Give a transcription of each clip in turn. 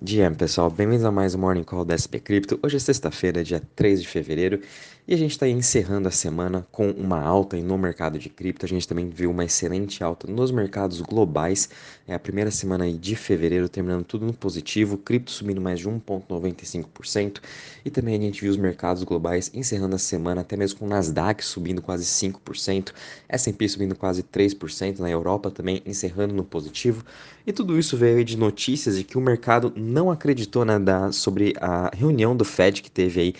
Dia, pessoal, bem-vindos a mais um Morning Call da SP Crypto. Hoje é sexta-feira, dia 3 de fevereiro, e a gente está encerrando a semana com uma alta no mercado de cripto. A gente também viu uma excelente alta nos mercados globais. É a primeira semana de fevereiro, terminando tudo no positivo, cripto subindo mais de 1,95%, e também a gente viu os mercados globais encerrando a semana, até mesmo com o Nasdaq subindo quase 5%, S&P subindo quase 3%, na Europa também encerrando no positivo, e tudo isso veio de notícias de que o mercado não acreditou né, da, sobre a reunião do Fed que teve aí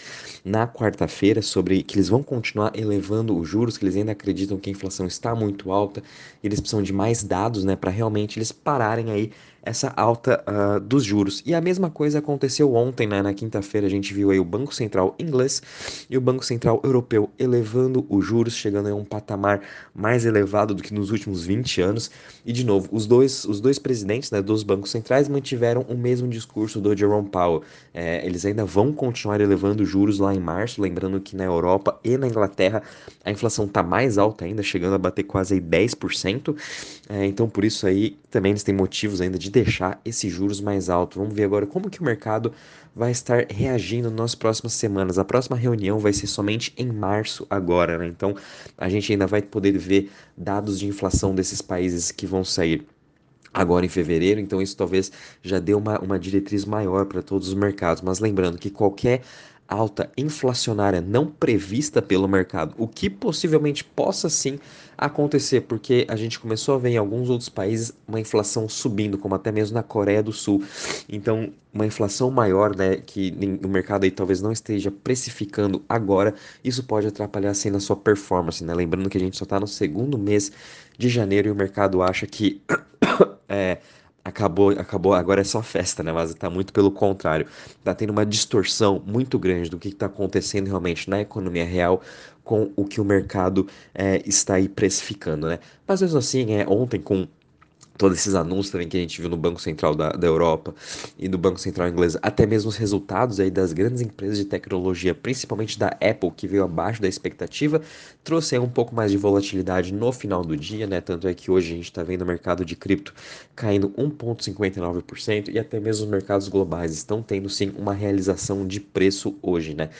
na quarta-feira, sobre que eles vão continuar elevando os juros, que eles ainda acreditam que a inflação está muito alta, eles precisam de mais dados né, para realmente eles pararem aí essa alta uh, dos juros. E a mesma coisa aconteceu ontem, né? na quinta-feira, a gente viu aí o Banco Central inglês e o Banco Central europeu elevando os juros, chegando a um patamar mais elevado do que nos últimos 20 anos. E de novo, os dois, os dois presidentes né, dos bancos centrais mantiveram o mesmo discurso do Jerome Powell. É, eles ainda vão continuar elevando os juros lá em março, lembrando que na Europa e na Inglaterra a inflação está mais alta ainda, chegando a bater quase 10%. É, então, por isso aí, também eles têm motivos ainda de deixar esses juros mais altos. Vamos ver agora como que o mercado vai estar reagindo nas próximas semanas. A próxima reunião vai ser somente em março agora, né? Então a gente ainda vai poder ver dados de inflação desses países que vão sair agora em fevereiro, então isso talvez já dê uma, uma diretriz maior para todos os mercados. Mas lembrando que qualquer alta inflacionária não prevista pelo mercado, o que possivelmente possa sim acontecer, porque a gente começou a ver em alguns outros países uma inflação subindo, como até mesmo na Coreia do Sul. Então, uma inflação maior, né, que o mercado aí talvez não esteja precificando agora, isso pode atrapalhar assim na sua performance, né? Lembrando que a gente só está no segundo mês de janeiro e o mercado acha que é, acabou, acabou, agora é só festa, né? Mas tá muito pelo contrário. Tá tendo uma distorção muito grande do que está acontecendo realmente na economia real com o que o mercado é, está aí precificando, né? Mas mesmo assim, é, ontem com todos esses anúncios também que a gente viu no Banco Central da, da Europa e do Banco Central inglês, até mesmo os resultados aí das grandes empresas de tecnologia, principalmente da Apple, que veio abaixo da expectativa, trouxe aí um pouco mais de volatilidade no final do dia, né? Tanto é que hoje a gente está vendo o mercado de cripto caindo 1,59% e até mesmo os mercados globais estão tendo sim uma realização de preço hoje, né?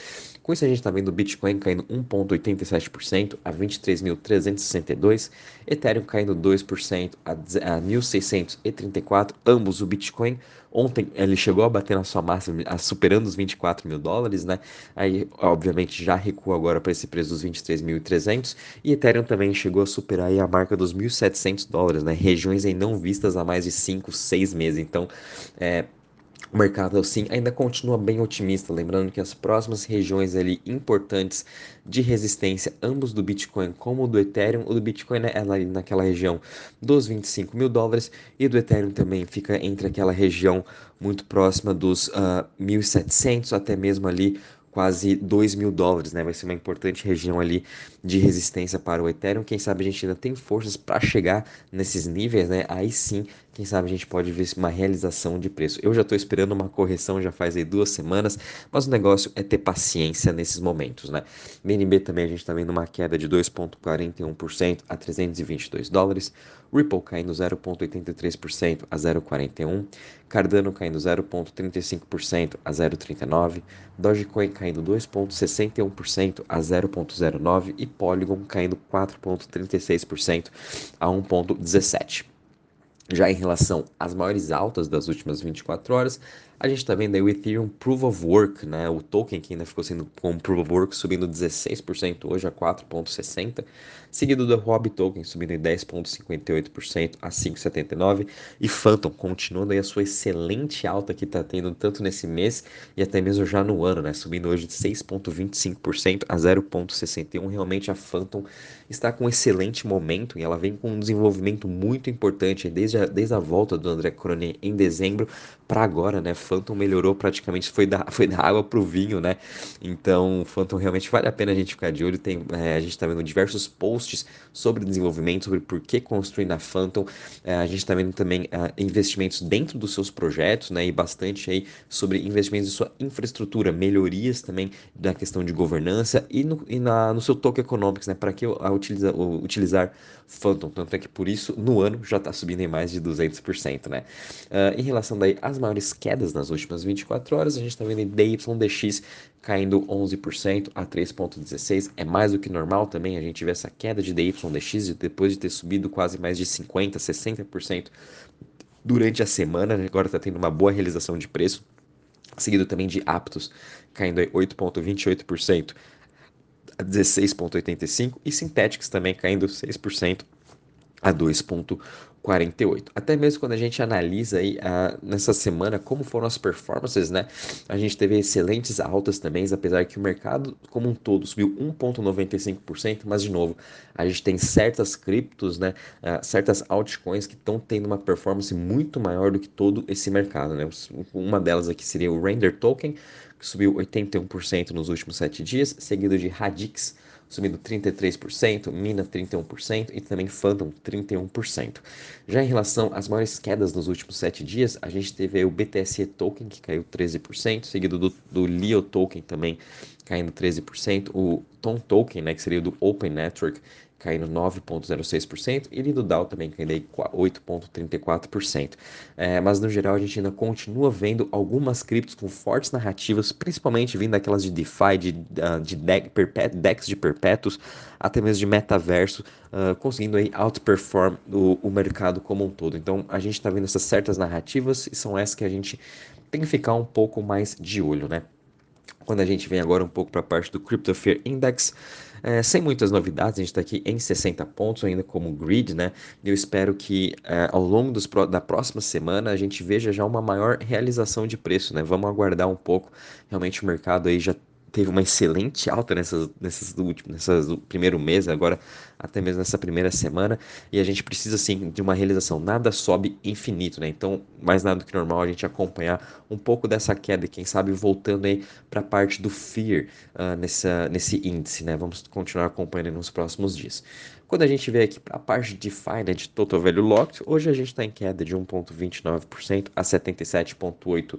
Com isso, a gente está vendo o Bitcoin caindo 1,87% a 23.362, Ethereum caindo 2% a 1.634, ambos o Bitcoin. Ontem ele chegou a bater na sua máxima, superando os 24 mil dólares, né? Aí, obviamente, já recua agora para esse preço dos 23.300. E Ethereum também chegou a superar a marca dos 1.700 dólares, né? Regiões aí não vistas há mais de 5, 6 meses. Então, é, o mercado sim ainda continua bem otimista, lembrando que as próximas regiões ali importantes de resistência, ambos do Bitcoin como do Ethereum, o do Bitcoin é ali naquela região dos 25 mil dólares e do Ethereum também fica entre aquela região muito próxima dos uh, ah, 1.700 até mesmo ali quase 2 mil dólares, né? Vai ser uma importante região ali de resistência para o Ethereum. Quem sabe a gente ainda tem forças para chegar nesses níveis, né? Aí sim, quem sabe a gente pode ver uma realização de preço. Eu já estou esperando uma correção já faz aí duas semanas, mas o negócio é ter paciência nesses momentos, né? BNB também a gente está vendo uma queda de 2,41% a 322 dólares. Ripple caindo 0,83% a 0,41%, Cardano caindo 0,35% a 0,39%, Dogecoin caindo 2,61% a 0,09% e Polygon caindo 4,36% a 1,17%. Já em relação às maiores altas das últimas 24 horas, a gente está vendo aí o Ethereum Proof of Work, né? o token que ainda ficou sendo com Proof of Work subindo 16% hoje a 4,60%, seguido do Huobi Token subindo em 10,58% a 5,79%, e Phantom continuando aí a sua excelente alta que está tendo tanto nesse mês e até mesmo já no ano, né? subindo hoje de 6,25% a 0,61%. Realmente a Phantom está com um excelente momento e ela vem com um desenvolvimento muito importante desde a, desde a volta do André Cronin em dezembro para agora, né? Phantom melhorou praticamente, foi da, foi da água pro vinho, né? Então, Phantom realmente vale a pena a gente ficar de olho. Tem, é, a gente está vendo diversos posts sobre desenvolvimento, sobre por que construir na Phantom. É, a gente está vendo também é, investimentos dentro dos seus projetos, né? E bastante aí sobre investimentos em sua infraestrutura, melhorias também da questão de governança e no, e na, no seu token economics, né? Para que a utiliza, utilizar Phantom. Tanto é que por isso, no ano, já está subindo em mais de 200%, né? Uh, em relação daí às maiores quedas nas últimas 24 horas, a gente está vendo DYDX caindo 11% a 3,16. É mais do que normal também a gente ver essa queda de DYDX depois de ter subido quase mais de 50%, 60% durante a semana. Agora está tendo uma boa realização de preço. Seguido também de Aptos, caindo 8,28% a 16,85%. E Synthetics também caindo 6% a 2,48. Até mesmo quando a gente analisa aí uh, nessa semana como foram as performances, né? A gente teve excelentes altas também, apesar que o mercado como um todo subiu 1,95%, mas de novo, a gente tem certas criptos, né? Uh, certas altcoins que estão tendo uma performance muito maior do que todo esse mercado, né? Uma delas aqui seria o Render Token, que subiu 81% nos últimos 7 dias, seguido de Radix, subindo 33%, Mina 31% e também Phantom 31%. Já em relação às maiores quedas nos últimos 7 dias, a gente teve o BTSE Token que caiu 13%, seguido do, do Token também caindo 13%, o Tom Token, né, que seria do Open Network, caindo 9,06%, e do Dow também caindo 8,34%. É, mas no geral a gente ainda continua vendo algumas criptos com fortes narrativas, principalmente vindo daquelas de DeFi, de, uh, de DEX de perpétuos, até mesmo de metaverso, uh, conseguindo aí outperform o, o mercado como um todo. Então a gente está vendo essas certas narrativas e são essas que a gente tem que ficar um pouco mais de olho, né? Quando a gente vem agora um pouco para a parte do Crypto Fear Index, é, sem muitas novidades, a gente está aqui em 60 pontos ainda como grid, né? Eu espero que é, ao longo dos, da próxima semana a gente veja já uma maior realização de preço, né? Vamos aguardar um pouco. Realmente o mercado aí já teve uma excelente alta nessas, nessas últimas, nessas primeiro mês, agora até mesmo nessa primeira semana, e a gente precisa sim de uma realização. Nada sobe infinito, né? Então, mais nada do que normal a gente acompanhar um pouco dessa queda e quem sabe voltando aí para a parte do fear uh, nessa, nesse índice, né? Vamos continuar acompanhando nos próximos dias. Quando a gente vê aqui para a parte de DeFi, né, de Total Value Locked, hoje a gente está em queda de 1,29% a 77,8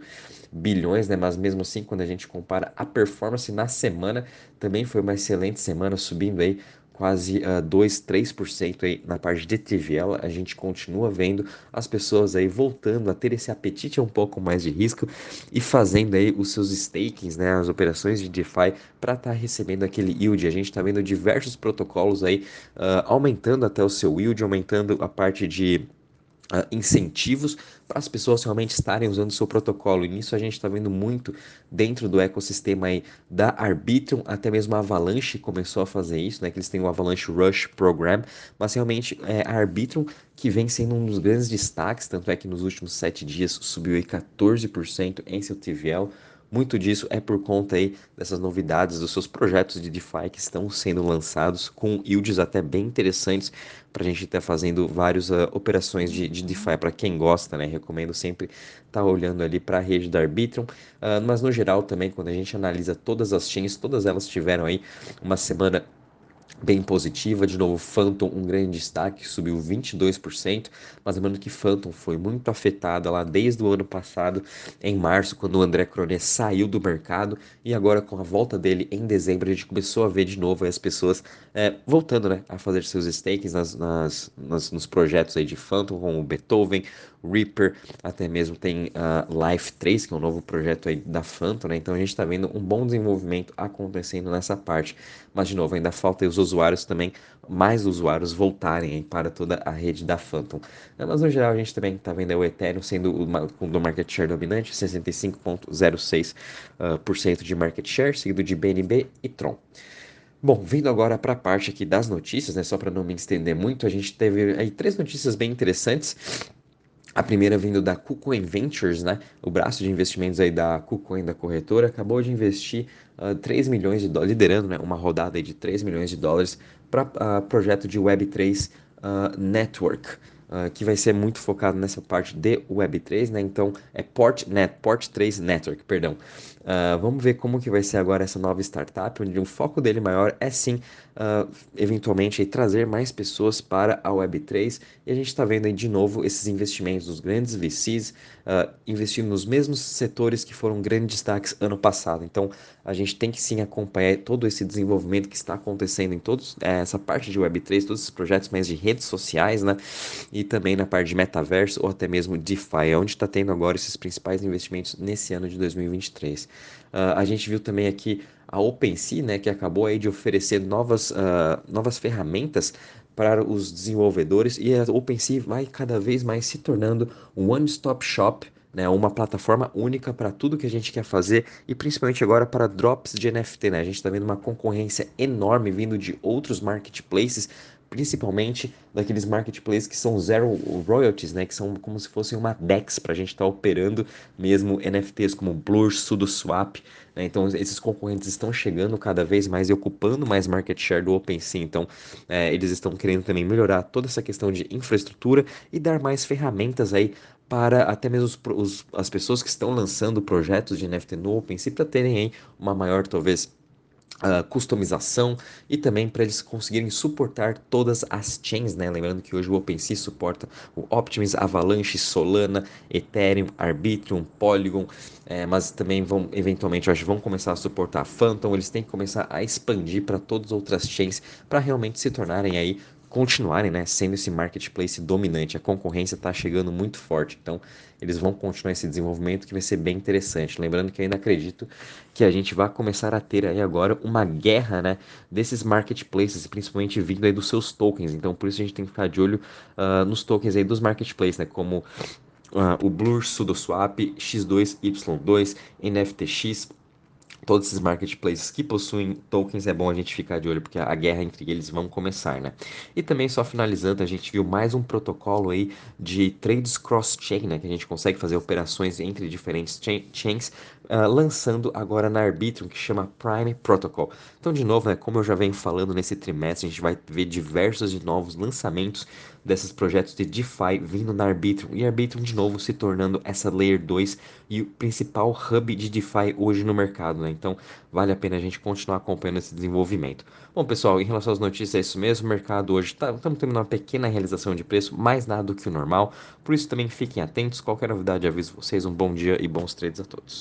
bilhões, né? Mas mesmo assim, quando a gente compara a performance na semana, também foi uma excelente semana, subindo aí quase uh, 2, 3% aí na parte de TVL, a gente continua vendo as pessoas aí voltando a ter esse apetite um pouco mais de risco e fazendo aí os seus stakings, né, as operações de DeFi para estar tá recebendo aquele yield. A gente está vendo diversos protocolos aí uh, aumentando até o seu yield, aumentando a parte de Uh, incentivos para as pessoas realmente estarem usando o seu protocolo. E nisso a gente está vendo muito dentro do ecossistema aí da Arbitrum, até mesmo a Avalanche começou a fazer isso, né? Que eles têm o Avalanche Rush Program, mas realmente é a Arbitrum que vem sendo um dos grandes destaques, tanto é que nos últimos sete dias subiu aí 14% em seu TVL, muito disso é por conta aí dessas novidades dos seus projetos de DeFi que estão sendo lançados com yields até bem interessantes para a gente estar tá fazendo várias uh, operações de, de DeFi para quem gosta, né? Recomendo sempre estar tá olhando ali para a rede da Arbitrum, uh, mas no geral também quando a gente analisa todas as chains, todas elas tiveram aí uma semana bem positiva. De novo, Phantom, um grande destaque, subiu 22%, mas lembrando que Phantom foi muito afetada lá desde o ano passado, em março, quando o André Cronet saiu do mercado, e agora com a volta dele em dezembro, a gente começou a ver de novo as pessoas é, voltando né, a fazer seus stakes nas, nas, nas, nos projetos aí de Phantom, como o Beethoven, Reaper, até mesmo tem uh, Life 3, que é um novo projeto aí da Phantom, né? Então a gente está vendo um bom desenvolvimento acontecendo nessa parte. Mas de novo, ainda falta os usuários também, mais usuários voltarem para toda a rede da Phantom. Mas no geral a gente também está vendo o Ethereum sendo o do market share dominante, 65,06% uh, de market share, seguido de BNB e Tron. Bom, vindo agora para a parte aqui das notícias, né, só para não me estender muito, a gente teve aí três notícias bem interessantes. A primeira vindo da KuCoin Ventures, né? O braço de investimentos aí da KuCoin, da corretora, acabou de investir uh, ah, 3 milhões de dólares, liderando né, uma rodada de 3 milhões de dólares para uh, ah, projeto de Web3 uh, ah, Network. Uh, que vai ser muito focado nessa parte de Web3, né? Então é PortNet, Port3 Network, perdão. Uh, vamos ver como que vai ser agora essa nova startup, onde o foco dele maior é sim, uh, eventualmente, aí, trazer mais pessoas para a Web3. E a gente está vendo aí de novo esses investimentos dos grandes VCs uh, investindo nos mesmos setores que foram grandes destaques ano passado. Então, a gente tem que sim acompanhar todo esse desenvolvimento que está acontecendo em todos é, essa parte de Web3, todos esses projetos mais de redes sociais, né? E também na parte de metaverso ou até mesmo DeFi, onde está tendo agora esses principais investimentos nesse ano de 2023. Uh, a gente viu também aqui a OpenSea, né, que acabou aí de oferecer novas, uh, novas ferramentas para os desenvolvedores e a OpenSea vai cada vez mais se tornando um one-stop shop né, uma plataforma única para tudo que a gente quer fazer e principalmente agora para drops de NFT. Né? A gente está vendo uma concorrência enorme vindo de outros marketplaces principalmente daqueles marketplaces que são zero royalties, né, que são como se fossem uma DEX para a gente estar tá operando mesmo NFTs como Blur, SudoSwap, né, então esses concorrentes estão chegando cada vez mais e ocupando mais market share do OpenSea, então é, eles estão querendo também melhorar toda essa questão de infraestrutura e dar mais ferramentas aí para até mesmo os, os, as pessoas que estão lançando projetos de NFT no OpenSea para terem aí uma maior talvez Customização e também para eles conseguirem suportar todas as chains, né? Lembrando que hoje o OpenSea suporta o Optimus, Avalanche, Solana, Ethereum, Arbitrum, Polygon, é, mas também vão eventualmente, acho, vão começar a suportar Phantom. Eles têm que começar a expandir para todas as outras chains para realmente se tornarem aí continuarem né, sendo esse marketplace dominante. A concorrência está chegando muito forte, então eles vão continuar esse desenvolvimento que vai ser bem interessante. Lembrando que ainda acredito que a gente vai começar a ter aí agora uma guerra né, desses marketplaces, principalmente vindo aí dos seus tokens. Então por isso a gente tem que ficar de olho uh, nos tokens aí dos marketplaces, né, como uh, o Blur, SudoSwap, X2Y2, NFTX todos esses marketplaces que possuem tokens é bom a gente ficar de olho porque a guerra entre eles vão começar, né? E também só finalizando, a gente viu mais um protocolo aí de trades cross-chain, né? Que a gente consegue fazer operações entre diferentes chains, uh, lançando agora na Arbitrum, que chama Prime Protocol. Então, de novo, né? Como eu já venho falando nesse trimestre, a gente vai ver diversos e novos lançamentos desses projetos de DeFi vindo na Arbitrum e Arbitrum de novo se tornando essa Layer 2 e o principal hub de DeFi hoje no mercado, né? Então vale a pena a gente continuar acompanhando esse desenvolvimento. Bom, pessoal, em relação às notícias, é isso mesmo. O mercado hoje está estamos tendo uma pequena realização de preço, mais nada do que o normal. Por isso também fiquem atentos. Qualquer novidade aviso vocês. Um bom dia e bons trades a todos.